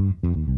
Mm-hmm.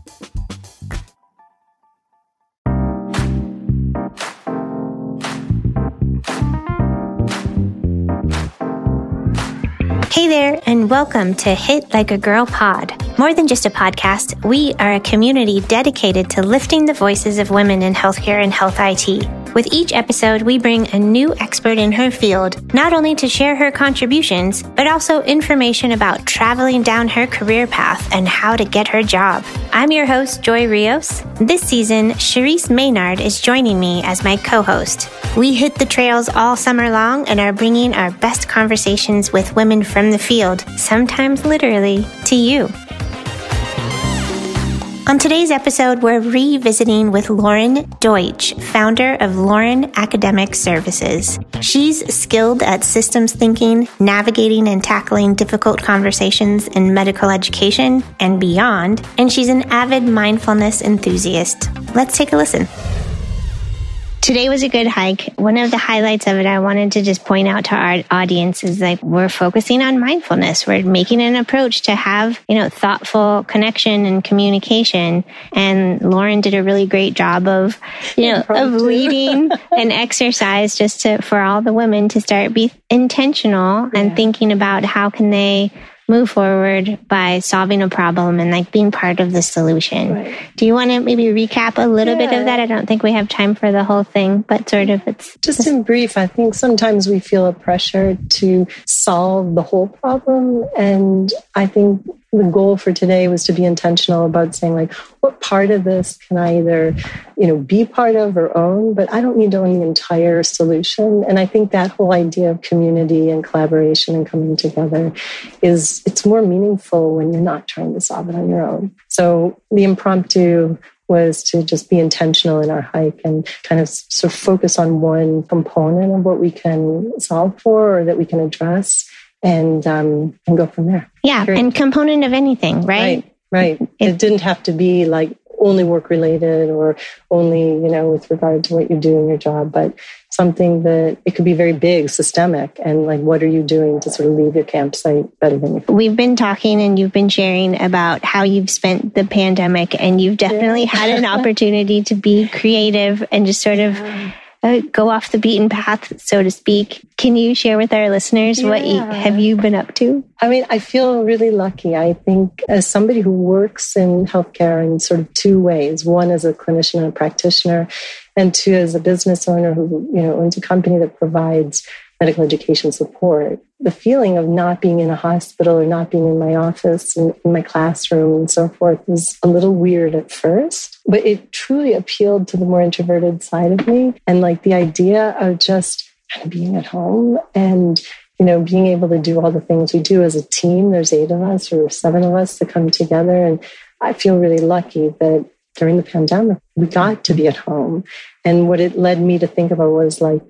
Hey there, and welcome to Hit Like a Girl Pod. More than just a podcast, we are a community dedicated to lifting the voices of women in healthcare and health IT. With each episode, we bring a new expert in her field, not only to share her contributions, but also information about traveling down her career path and how to get her job. I'm your host, Joy Rios. This season, Cherise Maynard is joining me as my co host. We hit the trails all summer long and are bringing our best conversations with women from the field, sometimes literally, to you. On today's episode, we're revisiting with Lauren Deutsch, founder of Lauren Academic Services. She's skilled at systems thinking, navigating and tackling difficult conversations in medical education and beyond, and she's an avid mindfulness enthusiast. Let's take a listen. Today was a good hike. One of the highlights of it, I wanted to just point out to our audience is like we're focusing on mindfulness. We're making an approach to have, you know, thoughtful connection and communication. And Lauren did a really great job of, you know, of leading an exercise just to, for all the women to start be intentional yeah. and thinking about how can they move forward by solving a problem and like being part of the solution. Right. Do you want to maybe recap a little yeah. bit of that? I don't think we have time for the whole thing, but sort of it's just, just in brief. I think sometimes we feel a pressure to solve the whole problem. And I think the goal for today was to be intentional about saying like what part of this can i either you know be part of or own? But i don't need to own the entire solution. And i think that whole idea of community and collaboration and coming together is it's more meaningful when you're not trying to solve it on your own. So the impromptu was to just be intentional in our hike and kind of sort of focus on one component of what we can solve for or that we can address and um, and go from there. Yeah, Great. and component of anything, right? Right. Right. It, it didn't have to be like only work related or only you know with regard to what you do in your job, but something that it could be very big, systemic, and like what are you doing to sort of leave your campsite better than you? We've been talking and you've been sharing about how you've spent the pandemic, and you've definitely yeah. had an opportunity to be creative and just sort of. Yeah uh, go off the beaten path, so to speak. Can you share with our listeners yeah. what you, have you been up to? I mean, I feel really lucky. I think as somebody who works in healthcare in sort of two ways, one as a clinician and a practitioner, and two as a business owner who you know owns a company that provides medical education support. The feeling of not being in a hospital or not being in my office and in my classroom and so forth was a little weird at first, but it truly appealed to the more introverted side of me. And like the idea of just kind of being at home and you know, being able to do all the things we do as a team. There's eight of us or seven of us to come together. And I feel really lucky that during the pandemic, we got to be at home. And what it led me to think about was like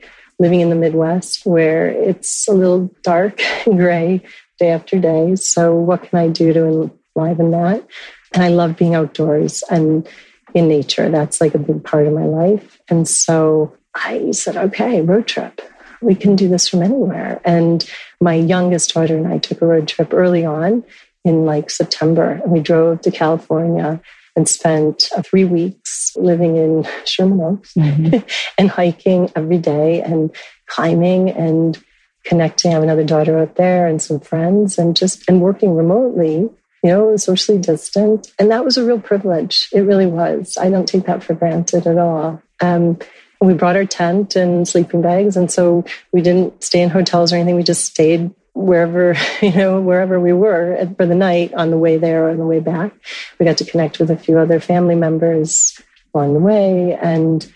living in the Midwest where it's a little dark and gray day after day. So, what can I do to enliven that? And I love being outdoors and in nature. That's like a big part of my life. And so I said, okay, road trip we can do this from anywhere. And my youngest daughter and I took a road trip early on in like September, and we drove to California and spent uh, three weeks living in Sherman Oaks mm-hmm. and hiking every day and climbing and connecting. I have another daughter out there and some friends and just and working remotely, you know, socially distant. And that was a real privilege. It really was. I don't take that for granted at all. Um, we brought our tent and sleeping bags. And so we didn't stay in hotels or anything. We just stayed wherever, you know, wherever we were for the night on the way there or on the way back. We got to connect with a few other family members along the way. And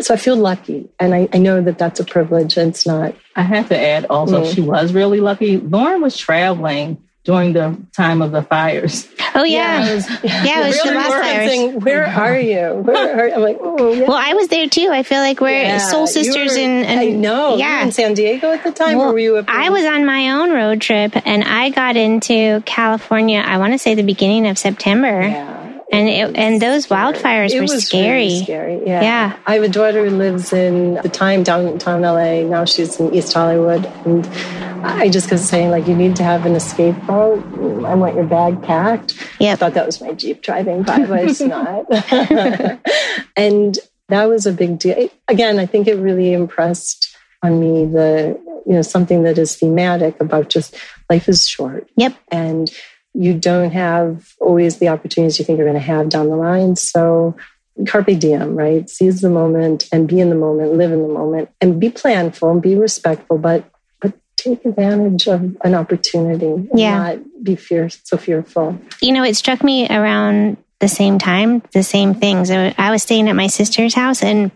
so I feel lucky. And I, I know that that's a privilege. And it's not. I have to add also, mm. she was really lucky. Lauren was traveling during the time of the fires. Oh yeah, yeah, it was, yeah, it was really the fires. Saying, Where are you? Where are, I'm like, oh, yeah. well, I was there too. I feel like we're yeah, soul sisters in. I know. Yeah, in San Diego at the time, well, or were you? I was on my own road trip, and I got into California. I want to say the beginning of September. Yeah. And it, and those wildfires it were scary. Really scary. Yeah. yeah. I have a daughter who lives in the time downtown LA. Now she's in East Hollywood, and I just kept saying like you need to have an escape route. I want your bag packed. Yeah. I thought that was my Jeep driving by, but it's not. and that was a big deal. Again, I think it really impressed on me the you know something that is thematic about just life is short. Yep. And you don't have always the opportunities you think you're going to have down the line. So carpe diem, right? Seize the moment and be in the moment, live in the moment, and be planful and be respectful, but but take advantage of an opportunity. yeah. not be fear so fearful. You know, it struck me around the same time, the same things. I was staying at my sister's house and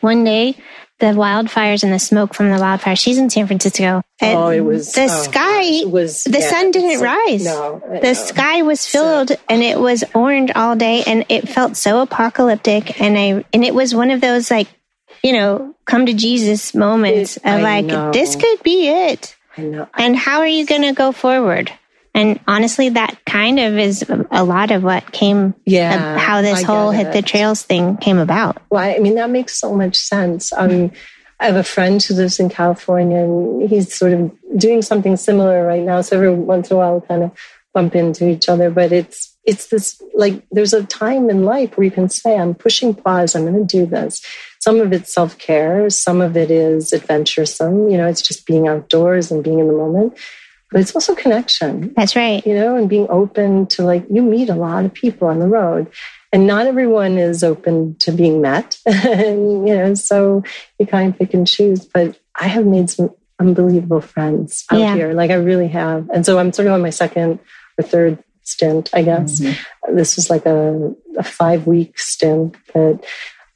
one day the wildfires and the smoke from the wildfire. She's in San Francisco. And oh, it was the oh, sky. Was the yeah, sun didn't rise. No, the uh, sky was filled so, and it was orange all day, and it felt so apocalyptic. And I and it was one of those like, you know, come to Jesus moments it, of I like, know. this could be it. I know. And how are you going to go forward? And honestly, that kind of is a lot of what came, yeah, how this I whole hit the trails thing came about. Well, I mean, that makes so much sense. Um, I have a friend who lives in California and he's sort of doing something similar right now. So every once in a while, we kind of bump into each other, but it's, it's this like, there's a time in life where you can say, I'm pushing pause, I'm going to do this. Some of it's self care, some of it is adventuresome. You know, it's just being outdoors and being in the moment but it's also connection. That's right. You know, and being open to like, you meet a lot of people on the road and not everyone is open to being met. and, you know, so you kind of pick and choose. But I have made some unbelievable friends out yeah. here. Like I really have. And so I'm sort of on my second or third stint, I guess. Mm-hmm. This was like a, a five week stint that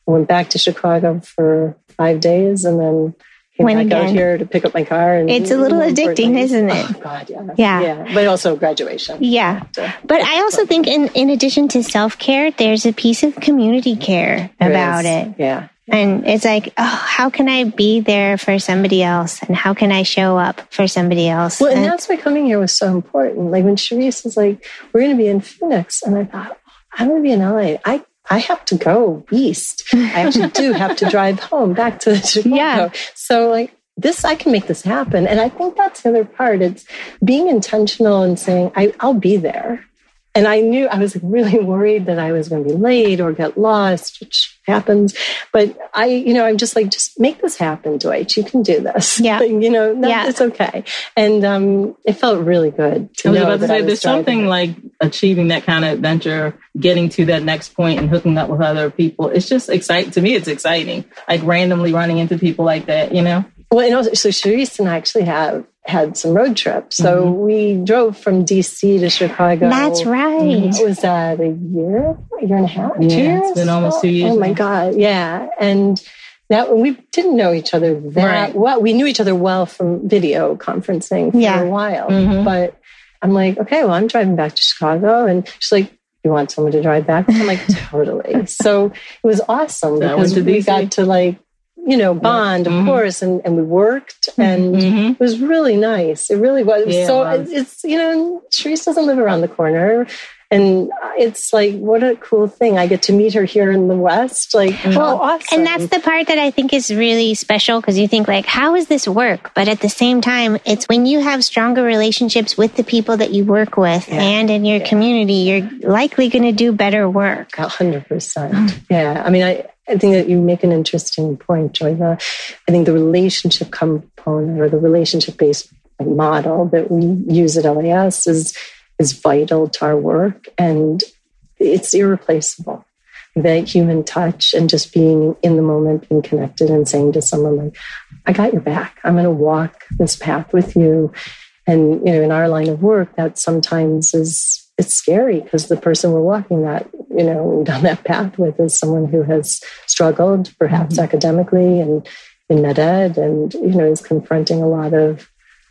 I went back to Chicago for five days and then came when I out here to pick up my car. And it's a little addicting, isn't it? Oh God, yeah, yeah, yeah. But also graduation. Yeah, but I also think, in in addition to self care, there's a piece of community care about it. Yeah. And it's like, oh, how can I be there for somebody else? And how can I show up for somebody else? Well, and, and that's why coming here was so important. Like when Cherise was like, we're going to be in Phoenix. And I thought, I'm going to be in LA. I I have to go east. I actually do have to drive home back to Chicago. Yeah. So like this, I can make this happen. And I think that's the other part. It's being intentional and saying, I, I'll be there. And I knew I was really worried that I was going to be late or get lost, which happens. But I, you know, I'm just like, just make this happen, Dwight. You can do this. Yeah. you know, no, yeah. it's okay. And um, it felt really good to I was know about to say, there's something like achieving that kind of adventure, getting to that next point and hooking up with other people. It's just exciting. To me, it's exciting. Like randomly running into people like that, you know? Well, and also, so Sharice and I actually have had some road trips. So mm-hmm. we drove from DC to Chicago. That's right. What was that a year, a year and a half, yeah, two years? It's been almost two years. Oh my God. Yeah. And that we didn't know each other that right. well. We knew each other well from video conferencing for yeah. a while. Mm-hmm. But I'm like, okay, well, I'm driving back to Chicago. And she's like, you want someone to drive back? I'm like, totally. so it was awesome because we got to like you know, bond, mm-hmm. of course, and, and we worked, and mm-hmm. it was really nice. It really was. Yeah, so it was. it's you know, Sharice doesn't live around the corner, and it's like what a cool thing. I get to meet her here in the West. Like, well, awesome! And that's the part that I think is really special because you think like, how does this work? But at the same time, it's when you have stronger relationships with the people that you work with yeah. and in your yeah. community, you're likely going to do better work. A hundred percent. Yeah. I mean, I I think that you make an interesting point, Joy. I think the relationship component or the relationship based model that we use at LAS is is vital to our work and it's irreplaceable. That human touch and just being in the moment, being connected and saying to someone like, I got your back. I'm going to walk this path with you. And, you know, in our line of work, that sometimes is it's scary because the person we're walking that you know down that path with is someone who has struggled perhaps mm-hmm. academically and in med ed and you know is confronting a lot of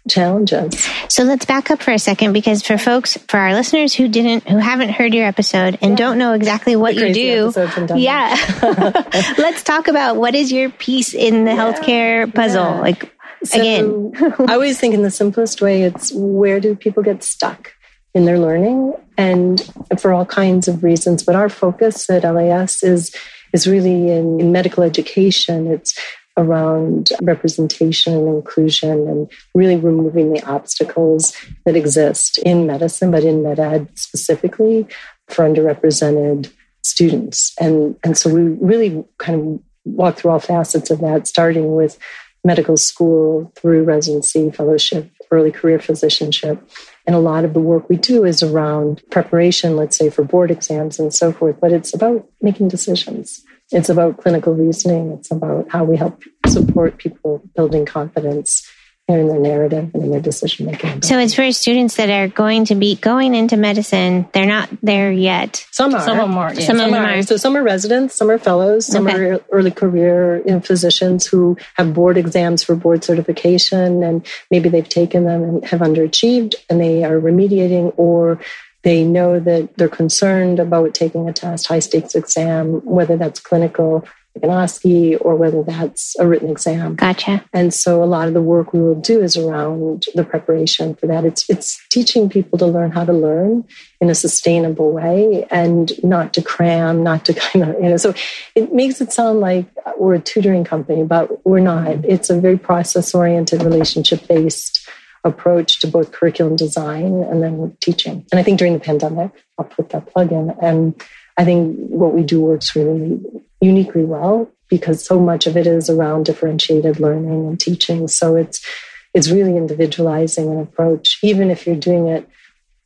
challenges so let's back up for a second because for folks for our listeners who didn't who haven't heard your episode and yeah. don't know exactly what you do yeah let's talk about what is your piece in the yeah. healthcare puzzle yeah. like so again i always think in the simplest way it's where do people get stuck in their learning and for all kinds of reasons. But our focus at LAS is is really in, in medical education. It's around representation and inclusion and really removing the obstacles that exist in medicine, but in med ed specifically for underrepresented students. And, and so we really kind of walk through all facets of that, starting with medical school through residency, fellowship, early career physicianship, and a lot of the work we do is around preparation, let's say, for board exams and so forth. But it's about making decisions. It's about clinical reasoning. It's about how we help support people building confidence in their narrative and in their decision making. So it's for students that are going to be going into medicine. They're not there yet. Some are. Some of them are. Yeah. Some, some, of them are. So some are residents, some are fellows, some okay. are early career in physicians who have board exams for board certification and maybe they've taken them and have underachieved and they are remediating or they know that they're concerned about taking a test, high stakes exam, whether that's clinical like an OSCE or whether that's a written exam. Gotcha. And so a lot of the work we will do is around the preparation for that. It's it's teaching people to learn how to learn in a sustainable way and not to cram, not to kind of, you know, so it makes it sound like we're a tutoring company, but we're not. It's a very process oriented, relationship based approach to both curriculum design and then teaching. And I think during the pandemic, I'll put that plug in. And I think what we do works really uniquely well because so much of it is around differentiated learning and teaching. So it's it's really individualizing an approach, even if you're doing it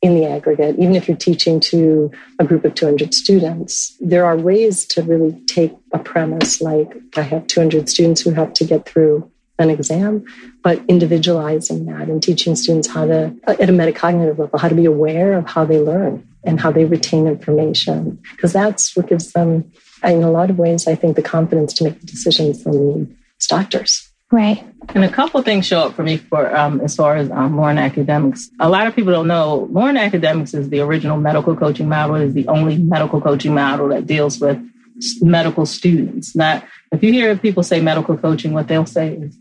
in the aggregate, even if you're teaching to a group of 200 students, there are ways to really take a premise like I have 200 students who have to get through an exam, but individualizing that and teaching students how to, at a metacognitive level, how to be aware of how they learn and how they retain information, because that's what gives them in a lot of ways, I think the confidence to make the decisions they need as doctors. Right. And a couple things show up for me for um, as far as um, Lauren Academics. A lot of people don't know Lauren Academics is the original medical coaching model. Is the only medical coaching model that deals with medical students. Not if you hear people say medical coaching, what they'll say is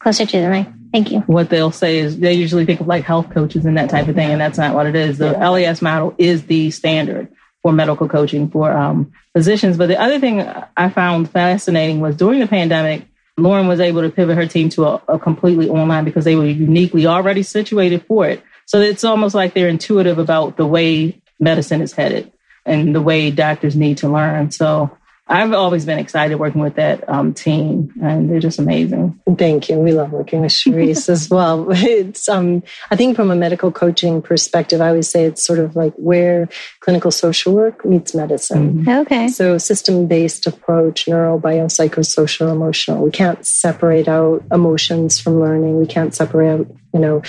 closer to the mic. Thank you. What they'll say is they usually think of like health coaches and that type of thing, and that's not what it is. The yeah. LAS model is the standard for medical coaching for um, physicians. But the other thing I found fascinating was during the pandemic, Lauren was able to pivot her team to a, a completely online because they were uniquely already situated for it. So it's almost like they're intuitive about the way medicine is headed and the way doctors need to learn. So I've always been excited working with that um, team, and they're just amazing. Thank you. We love working with Cherise as well. It's, um, I think, from a medical coaching perspective, I always say it's sort of like where clinical social work meets medicine. Mm-hmm. Okay. So, system based approach, neuro, biopsychosocial, emotional. We can't separate out emotions from learning. We can't separate out, you know,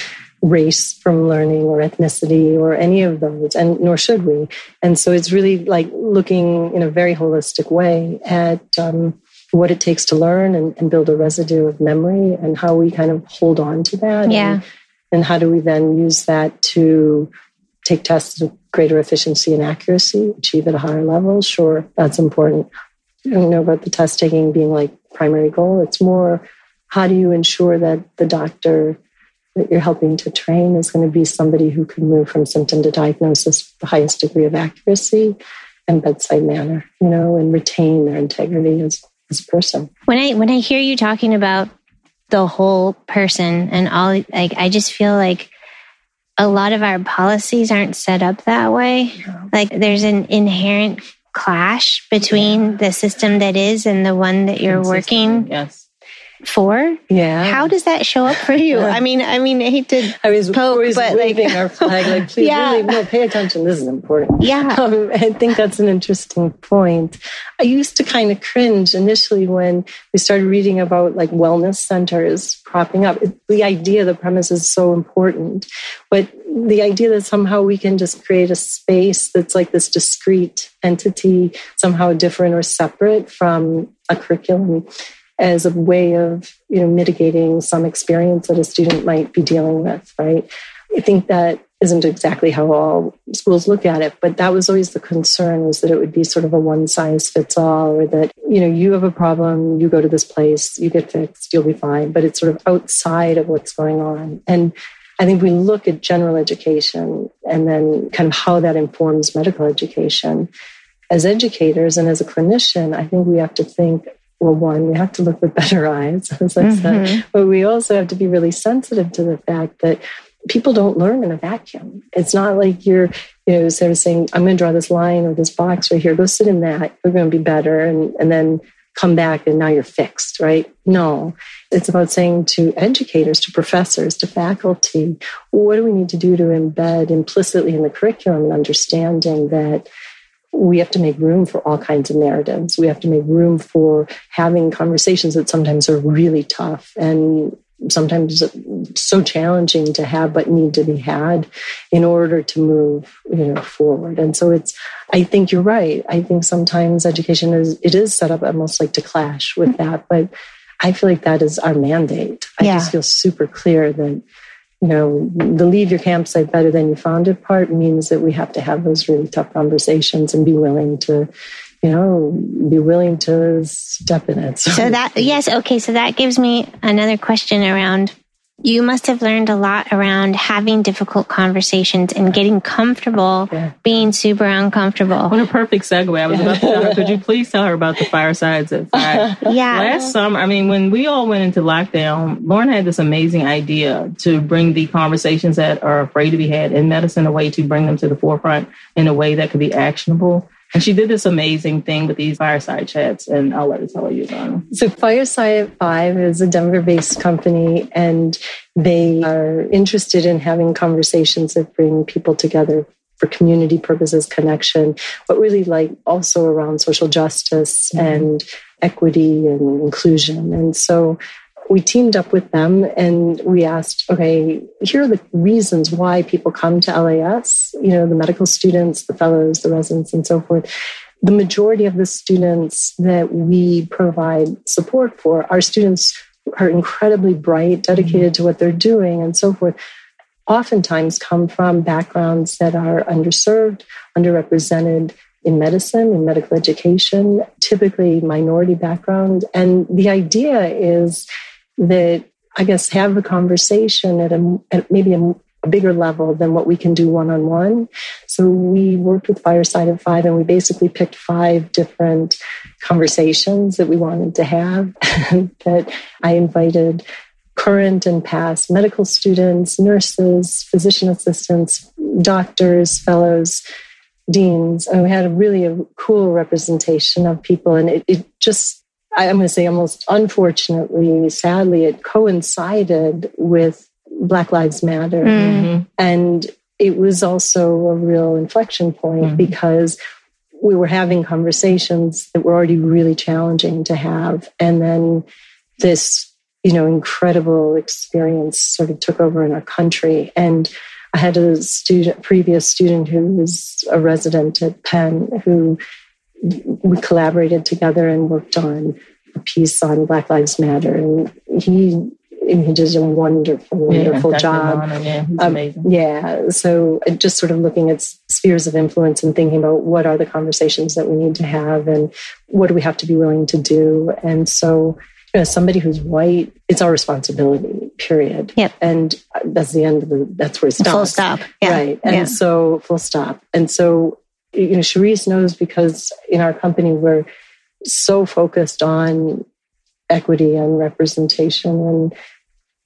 race from learning or ethnicity or any of those, and nor should we. And so it's really like looking in a very holistic way at um, what it takes to learn and, and, build a residue of memory and how we kind of hold on to that. Yeah. And, and how do we then use that to take tests of greater efficiency and accuracy, achieve at a higher level? Sure, that's important. I don't know about the test taking being like primary goal. It's more how do you ensure that the doctor that you're helping to train is going to be somebody who can move from symptom to diagnosis with the highest degree of accuracy and bedside manner, you know, and retain their integrity as, as a person. When I when I hear you talking about the whole person and all like I just feel like a lot of our policies aren't set up that way. Like there's an inherent clash between yeah. the system that is and the one that you're working yes for? Yeah. How does that show up for you? I mean, I mean, I hate to I was poke, always but waving like, our flag, like, please, yeah. really, no, pay attention. This is important. Yeah. Um, I think that's an interesting point. I used to kind of cringe initially when we started reading about like wellness centers cropping up. The idea, the premise is so important, but the idea that somehow we can just create a space that's like this discrete entity, somehow different or separate from a curriculum as a way of you know mitigating some experience that a student might be dealing with right i think that isn't exactly how all schools look at it but that was always the concern was that it would be sort of a one size fits all or that you know you have a problem you go to this place you get fixed you'll be fine but it's sort of outside of what's going on and I think we look at general education and then kind of how that informs medical education. As educators and as a clinician, I think we have to think well, one, we have to look with better eyes, as I mm-hmm. said, but we also have to be really sensitive to the fact that people don't learn in a vacuum. It's not like you're, you know, sort of saying, I'm going to draw this line or this box right here, go sit in that, you're going to be better. And, and then come back and now you're fixed, right? No, it's about saying to educators, to professors, to faculty, what do we need to do to embed implicitly in the curriculum an understanding that we have to make room for all kinds of narratives. We have to make room for having conversations that sometimes are really tough and sometimes so challenging to have but need to be had in order to move you know forward and so it's i think you're right i think sometimes education is it is set up almost like to clash with that but i feel like that is our mandate i yeah. just feel super clear that you know, the leave your campsite better than you found it part means that we have to have those really tough conversations and be willing to, you know, be willing to step in it. So, so that, yes, okay. So that gives me another question around you must have learned a lot around having difficult conversations and getting comfortable yeah. being super uncomfortable. What a perfect segue. I was about to tell her, could you please tell her about the firesides at five? yeah. Last summer, I mean, when we all went into lockdown, Lauren had this amazing idea to bring the conversations that are afraid to be had in medicine a way to bring them to the forefront in a way that could be actionable. And she did this amazing thing with these fireside chats, and I'll let her tell you about them. So, Fireside 5 is a Denver based company, and they are interested in having conversations that bring people together for community purposes, connection, but really like also around social justice mm-hmm. and equity and inclusion. And so we teamed up with them and we asked, okay, here are the reasons why people come to LAS, you know, the medical students, the fellows, the residents, and so forth. The majority of the students that we provide support for are students who are incredibly bright, dedicated to what they're doing, and so forth. Oftentimes come from backgrounds that are underserved, underrepresented, in medicine, in medical education, typically minority background. And the idea is that I guess have a conversation at a at maybe a, a bigger level than what we can do one on one. So we worked with Fireside of Five, and we basically picked five different conversations that we wanted to have. that I invited current and past medical students, nurses, physician assistants, doctors, fellows deans, and we had a really a cool representation of people, and it, it just I'm going to say almost unfortunately, sadly, it coincided with Black Lives Matter. Mm. And it was also a real inflection point Mhm. because we were having conversations that were already really challenging to have. And then this, you know, incredible experience sort of took over in our country. And I had a student, previous student who was a resident at Penn who we collaborated together and worked on a piece on Black Lives Matter. And he, he did a wonderful, wonderful Dr. job. Bonner, yeah, Um. Yeah. So uh, just sort of looking at spheres of influence and thinking about what are the conversations that we need to have and what do we have to be willing to do. And so, you know, somebody who's white, it's our responsibility, period. Yep. And that's the end of the, that's where it stops. Full stop. Yeah. Right. And Yeah. so full stop. And so, you know, Charisse knows because in our company, we're so focused on equity and representation. And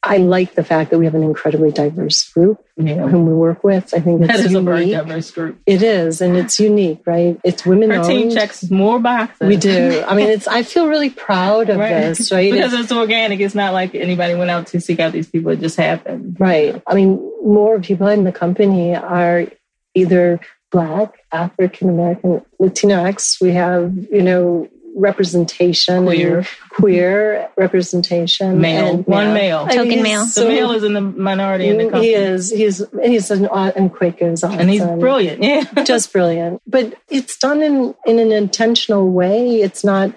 I like the fact that we have an incredibly diverse group Yeah. whom we work with. I think That it's is a very diverse group. It is, and it's unique, right? It's women Our team checks more boxes. We do. I mean, it's. I feel really proud of Right. this, right? because It's- it's organic. It's not like anybody went out to seek out these people. It just happened. Right. I mean, more people in the company are either Black, African American, Latinx. We have, you know, representation, Queer. queer representation, Male. and One male. I mean, Token he's male. The so- male is in the minority in the company. He is. He's he's an aw- and Quaker is awesome. And he's brilliant. Yeah. just brilliant. But it's done in in an intentional way. It's not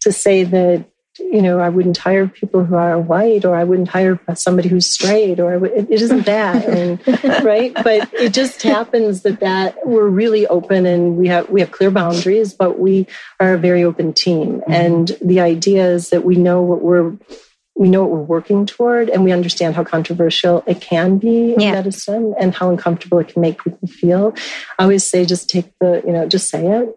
to say that you know I wouldn't hire people who are white or I wouldn't hire somebody who's straight or I would, it, isn't that and, right. But it just happens that that we're really open and we have we have clear boundaries, but we are a very open team. Mm-hmm. And the idea is that we know what we're we know what we're working toward and we understand how controversial it can be in Yeah. medicine and how uncomfortable it can make people feel. I always say just take the, you know, just say it.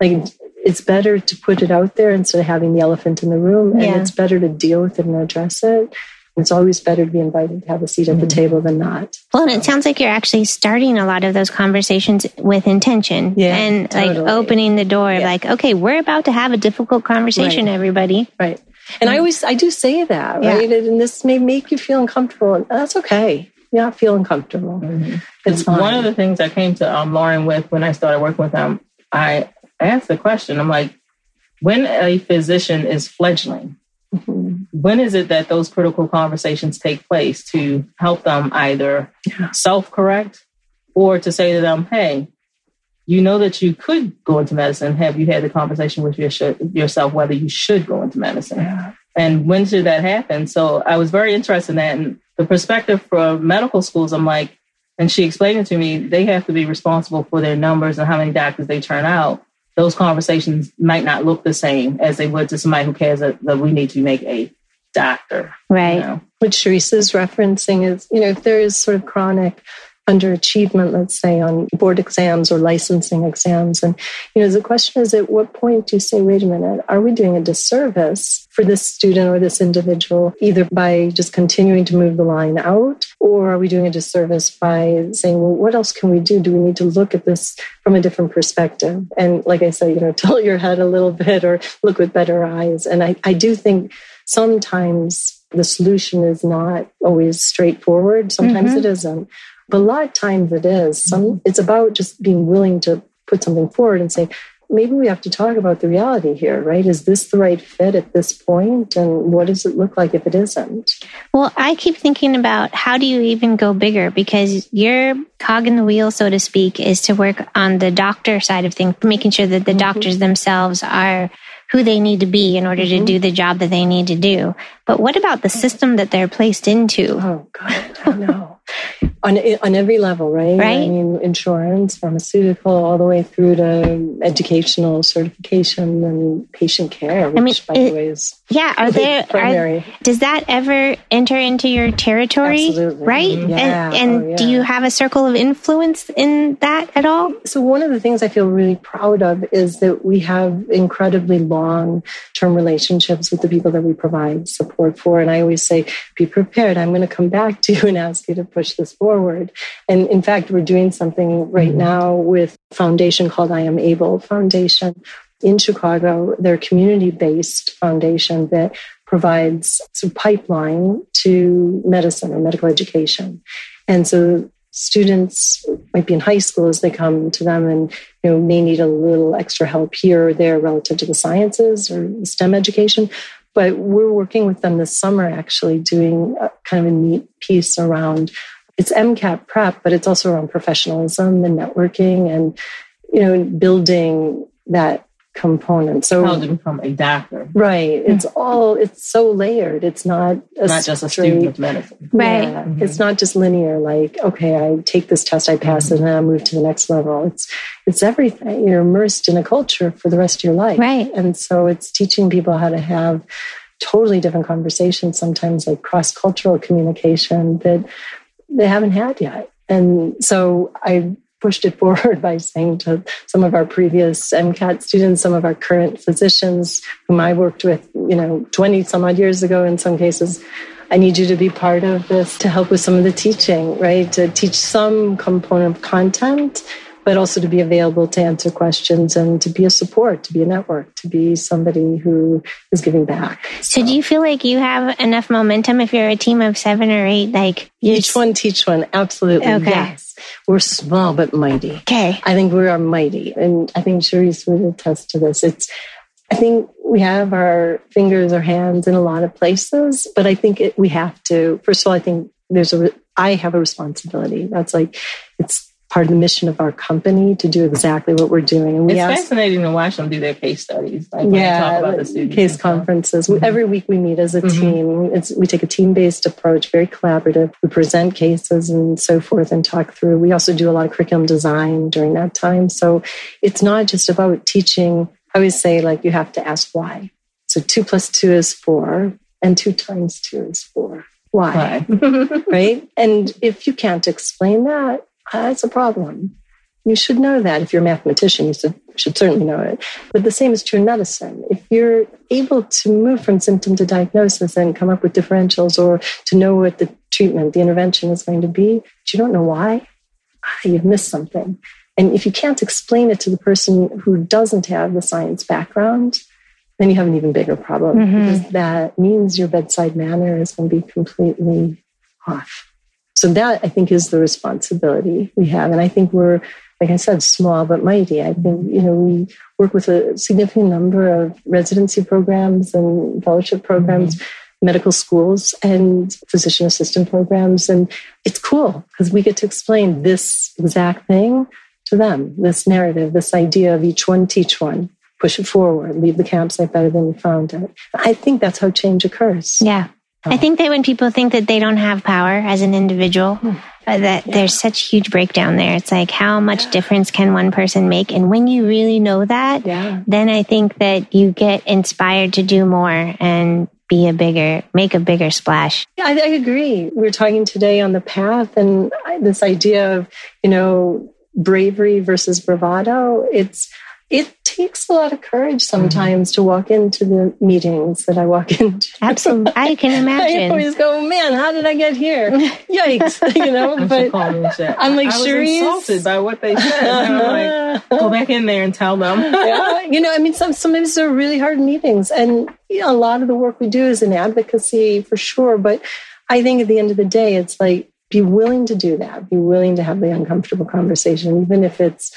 Like it's better to put it out there instead of having the elephant in the room. And Yeah. it's better to deal with it and address it. It's always better to be invited to have a seat at the Mhm. table than not. Well, and it sounds like you're actually starting a lot of those conversations with intention Yeah, and like opening the door, Yeah. like, okay, we're about to have a difficult conversation, Right. everybody. Right. And I always, I do say that, Yeah. right? And this may make you feel uncomfortable. And that's okay. You're not feeling comfortable. Mhm. It's fine. One of the things I came to um, Lauren with when I started working with them, I asked the question. I'm like, when a physician is fledgling, Mhm. when is it that those critical conversations take place to help them either Yeah. self correct or to say to them, hey, you know that you could go into medicine. Have you had the conversation with your sh- yourself whether you should go into medicine? Yeah. And when should that happen? So I was very interested in that. And the perspective for medical schools, I'm like, and she explained it to me, they have to be responsible for their numbers and how many doctors they turn out. Those conversations might not look the same as they would to somebody who cares that, that we need to make a doctor. you Right. know? what Sharice is referencing is, you know, if there is sort of chronic underachievement, let's say on board exams or licensing exams, and you know, the question is, at what point do you say, wait a minute, are we doing a disservice for this student or this individual, either by just continuing to move the line out, or are we doing a disservice by saying, well, what else can we do? Do we need to look at this from a different perspective? And like I said, you know, tilt your head a little bit or look with better eyes. And I, I do think sometimes the solution is not always straightforward. Sometimes Mhm. it isn't. But a lot of times it is. Some it's about just being willing to put something forward and say, maybe we have to talk about the reality here, right? Is this the right fit at this point? And what does it look like if it isn't? Well, I keep thinking about how do you even go bigger? Because your cog in the wheel, so to speak, is to work on the doctor side of things, making sure that the Mhm. doctors themselves are who they need to be in order to Mhm. do the job that they need to do. But what about the system that they're placed into? Oh God, I know. On on every level, right? Right. I mean, insurance, pharmaceutical, all the way through to educational certification and patient care, which, mean, by it- the way, is Yeah, are there are, primary. does that ever enter into your territory? Absolutely. Right? Mhm. Yeah. And, and Oh, yeah. do you have a circle of influence in that at all? So one of the things I feel really proud of is that we have incredibly long-term relationships with the people that we provide support for. And I always say, be prepared. I'm going to come back to you and ask you to push this forward. And in fact, we're doing something right mm-hmm. now with a foundation called I Am Able Foundation in Chicago. They're a community based foundation that provides a pipeline to medicine or medical education. And so students might be in high school as they come to them and you know may need a little extra help here or there relative to the sciences or STEM education. But we're working with them this summer actually doing kind of a neat piece around it's MCAT prep, but it's also around professionalism and networking and you know building that component. So how to become a doctor. Right. Hmm. It's all it's so layered. It's not not just a student of medicine. Right. Yeah, mm-hmm. It's not just linear like, okay, I take this test, I pass mm-hmm. it, and I move to the next level. It's it's everything. You're immersed in a culture for the rest of your life. Right. And so it's teaching people how to have totally different conversations, sometimes like cross-cultural communication that they haven't had yet. And so I pushed it forward by saying to some of our previous MCAT students, some of our current physicians whom I worked with, you know, 20 some odd years ago in some cases, I need you to be part of this to help with some of the teaching, right? To teach some component of content but also to be available to answer questions and to be a support, to be a network, to be somebody who is giving back. So, so do you feel like you have enough momentum if you're a team of seven or eight? Like each one teach one, absolutely. Okay. Yes. We're small but mighty. Okay. I think we are mighty. And I think Cherise would attest to this. It's I think we have our fingers or hands in a lot of places, but I think it, we have to. First of all, I think there's a. I have a responsibility. That's like it's part of the mission of our company to do exactly what we're doing. And we it's ask, fascinating to watch them do their case studies. Like yeah, case conferences. Mm-hmm. Every week we meet as a mm-hmm. team. It's, we take a team-based approach, very collaborative. We present cases and so forth and talk through. We also do a lot of curriculum design during that time. So it's not just about teaching. I always say like you have to ask why. So two plus two is four and two times two is four. Why? right? And if you can't explain that, that's a problem. You should know that. If you're a mathematician, you should, should certainly know it. But the same is true in medicine. If you're able to move from symptom to diagnosis and come up with differentials or to know what the treatment, the intervention is going to be, but you don't know why, ah, you've missed something. And if you can't explain it to the person who doesn't have the science background, then you have an even bigger problem mm-hmm. because that means your bedside manner is going to be completely off. So that I think is the responsibility we have. And I think we're, like I said, small but mighty. I think, you know, we work with a significant number of residency programs and fellowship programs. Mm-hmm medical schools and physician assistant programs. And it's cool because we get to explain this exact thing to them this narrative, this idea of each one teach one, push it forward, leave the campsite better than you found it. I think that's how change occurs. Yeah. I think that when people think that they don't have power as an individual, hmm. uh, that yeah. there's such huge breakdown there. It's like how much yeah. difference can one person make? And when you really know that, yeah. then I think that you get inspired to do more and be a bigger, make a bigger splash. Yeah, I, I agree. We are talking today on the path and this idea of, you know, bravery versus bravado. It's, it takes a lot of courage sometimes mm-hmm. to walk into the meetings that I walk into. Absolutely. I can imagine. I always go, man, how did I get here? Yikes. you know, I'm but I'm like, sure insulted by what they said. I'm like, go back in there and tell them. yeah. You know, I mean, some, sometimes they're really hard meetings. And, you know, a lot of the work we do is in advocacy for sure. But I think at the end of the day, it's like, be willing to do that. Be willing to have the uncomfortable conversation, even if it's,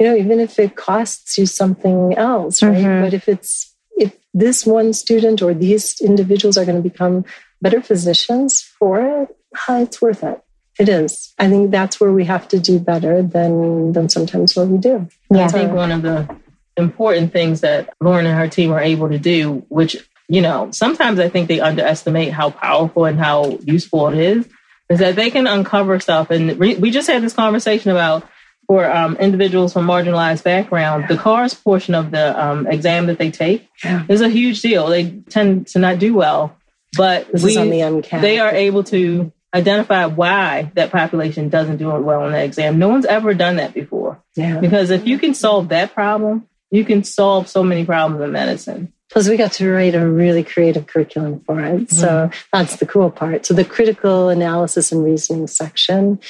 you know, even if it costs you something else, right? Mm-hmm. But if it's, if this one student or these individuals are going to become better physicians for it, it's worth it. It is. I think that's where we have to do better than than sometimes what we do. Yeah. I think one of the important things that Lauren and her team are able to do, which you know, sometimes I think they underestimate how powerful and how useful it is, is that they can uncover stuff. And re- we just had this conversation about for um, individuals from marginalized backgrounds, the CARS portion of the um, exam that they take yeah. is a huge deal. They tend to not do well, but we, the they are able to identify why that population doesn't do well on that exam. No one's ever done that before. Yeah. Because if you can solve that problem, you can solve so many problems in medicine. Plus, we got to write a really creative curriculum for it. Mm-hmm. So that's the cool part. So the critical analysis and reasoning section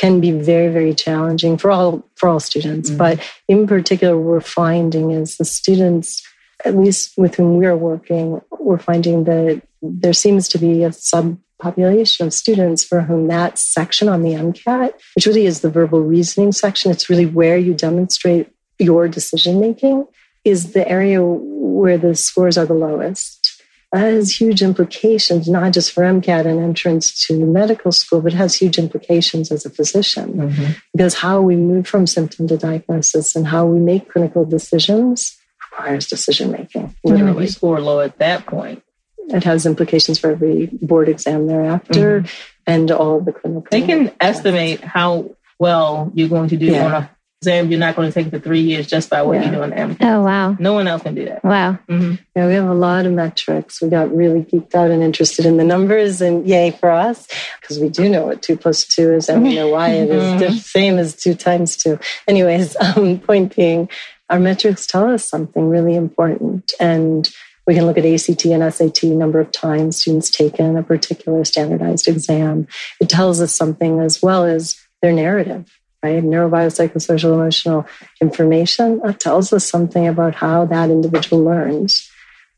can be very, very challenging for all for all students. Mm-hmm. But in particular, we're finding is the students, at least with whom we're working, we're finding that there seems to be a subpopulation of students for whom that section on the MCAT, which really is the verbal reasoning section, it's really where you demonstrate your decision making is the area where the scores are the lowest. That has huge implications, not just for MCAT and entrance to medical school, but has huge implications as a physician. Mm-hmm. Because how we move from symptom to diagnosis and how we make clinical decisions requires decision making. Literally. Yeah, you score low at that point. It has implications for every board exam thereafter mm-hmm. and all the clinical. They can estimate how well you're going to do yeah. on a exam, you're not going to take the three years just by what yeah. you do on MCAT. Oh, wow. No one else can do that. Wow. Mm-hmm. Yeah, we have a lot of metrics. We got really geeked out and interested in the numbers, and yay for us, because we do know what two plus two is, and we know why it is the same as two times two. Anyways, um, point being, our metrics tell us something really important. And we can look at ACT and SAT number of times students taken a particular standardized exam. It tells us something as well as their narrative right? Neurobiopsychosocial emotional information that tells us something about how that individual learns.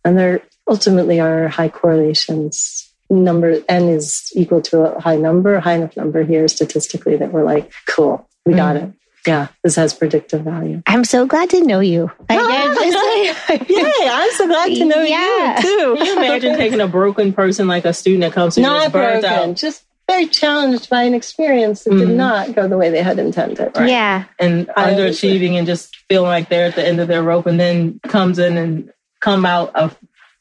And there ultimately are high correlations. Number n is equal to a high number, high enough number here statistically that we're like, cool, we got mm. it. Yeah, this has predictive value. I'm so glad to know you. I yeah, I'm so glad to know yeah. you too. Can you imagine taking a broken person like a student that comes to Not broken, out? just very challenged by an experience that mm-hmm. did not go the way they had intended. Right? Yeah. And underachieving and just feeling like they're at the end of their rope and then comes in and come out of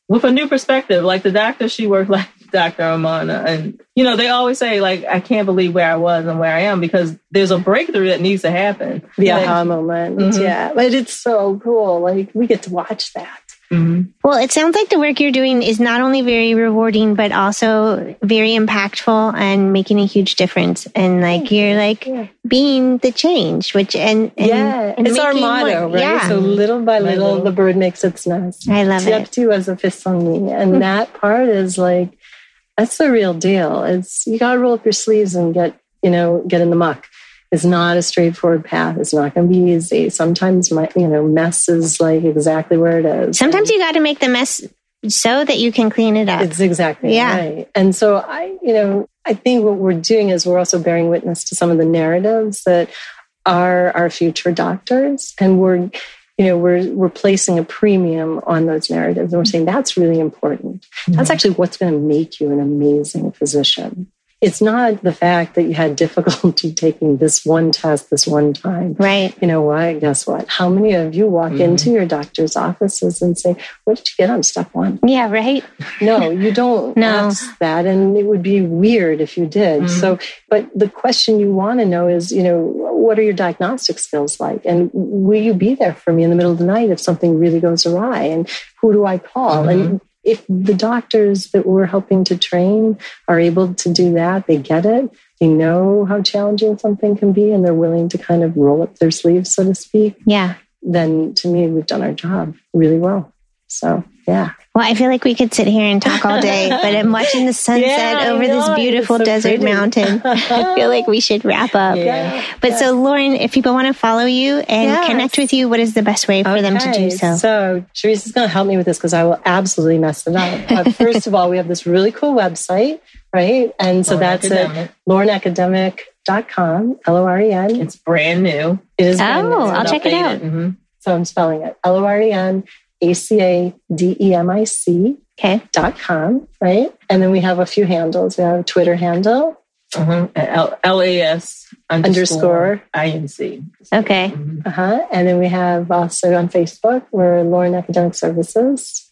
with a new perspective. Like the doctor, she worked like Dr. Amana. And, you know, they always say, like, I can't believe where I was and where I am because there's a breakthrough that needs to happen. The aha moment. Mm-hmm. Yeah. But it's so cool. Like, we get to watch that. Mm-hmm. Well, it sounds like the work you're doing is not only very rewarding, but also very impactful and making a huge difference. And like you're like yeah. being the change, which and, and yeah, and it's our motto, more, right? Yeah. So little by little, little, the bird makes its nest. I love it. Step it. two as a fist on me, and mm-hmm. that part is like that's the real deal. It's you got to roll up your sleeves and get you know get in the muck it's not a straightforward path. It's not going to be easy. Sometimes my, you know, mess is like exactly where it is. Sometimes you got to make the mess so that you can clean it up. It's exactly yeah. right. And so I, you know, I think what we're doing is we're also bearing witness to some of the narratives that are our future doctors, and we're, you know, we're we're placing a premium on those narratives, and we're saying that's really important. Mm-hmm. That's actually what's going to make you an amazing physician it's not the fact that you had difficulty taking this one test this one time. Right. You know what? Guess what? How many of you walk mm-hmm. into your doctor's offices and say, What did you get on step one? Yeah, right. No, you don't no. ask that. And it would be weird if you did. Mm-hmm. So, but the question you want to know is, you know, what are your diagnostic skills like? And will you be there for me in the middle of the night if something really goes awry? And who do I call? Mm-hmm. And if the doctors that we're helping to train are able to do that, they get it, they know how challenging something can be, and they're willing to kind of roll up their sleeves, so to speak. Yeah. Then to me, we've done our job really well. So, yeah. Well, I feel like we could sit here and talk all day, but I'm watching the sunset yeah, over this beautiful so desert pretty. mountain. I feel like we should wrap up. Yeah. But yeah. so, Lauren, if people want to follow you and yes. connect with you, what is the best way for okay. them to do so? So, Therese is going to help me with this because I will absolutely mess it up. But first of all, we have this really cool website, right? And so Loren that's Academic. at lorenacademic.com, L O R E N. It's brand new. It is. Oh, I'll check it out. Mm-hmm. So I'm spelling it L O R E N A-C-A-D-E-M-I-C okay. dot com, right? And then we have a few handles. We have a Twitter handle. Uh-huh. L-A-S underscore, I-N-C. Okay. Mm-hmm. Uh-huh. And then we have also on Facebook, we're Loren Academic Services.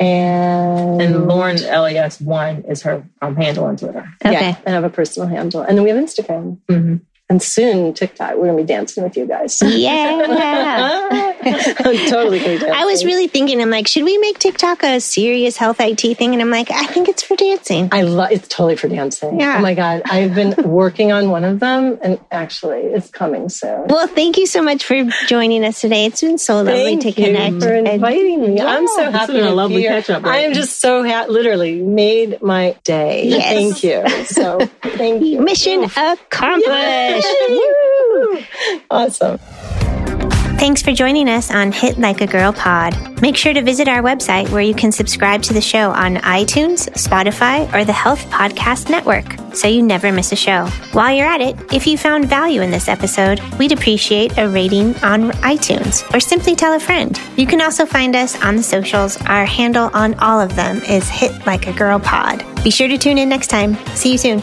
And, and Lauren LAS1 is her um, handle on Twitter. Okay. Yeah, and I have a personal handle. And then we have Instagram. Mm-hmm. And soon TikTok, we're gonna be dancing with you guys. Yeah. I'm totally gonna dance. I was really thinking, I'm like, should we make TikTok a serious health IT thing? And I'm like, I think it's for dancing. I love it's totally for dancing. Yeah. Oh my god, I've been working on one of them, and actually, it's coming soon. Well, thank you so much for joining us today. It's been so lovely Thank to you connect. for And- inviting me. I'm so it's happy. been a to lovely catch-up, I am just so happy. Literally made my day. Yes. Thank you. So thank you. Mission accomplished. Woo! Awesome. Thanks for joining us on Hit Like a Girl Pod. Make sure to visit our website where you can subscribe to the show on iTunes, Spotify, or the Health Podcast Network so you never miss a show. While you're at it, if you found value in this episode, we'd appreciate a rating on iTunes or simply tell a friend. You can also find us on the socials. Our handle on all of them is Hit Like a Girl Pod. Be sure to tune in next time. See you soon.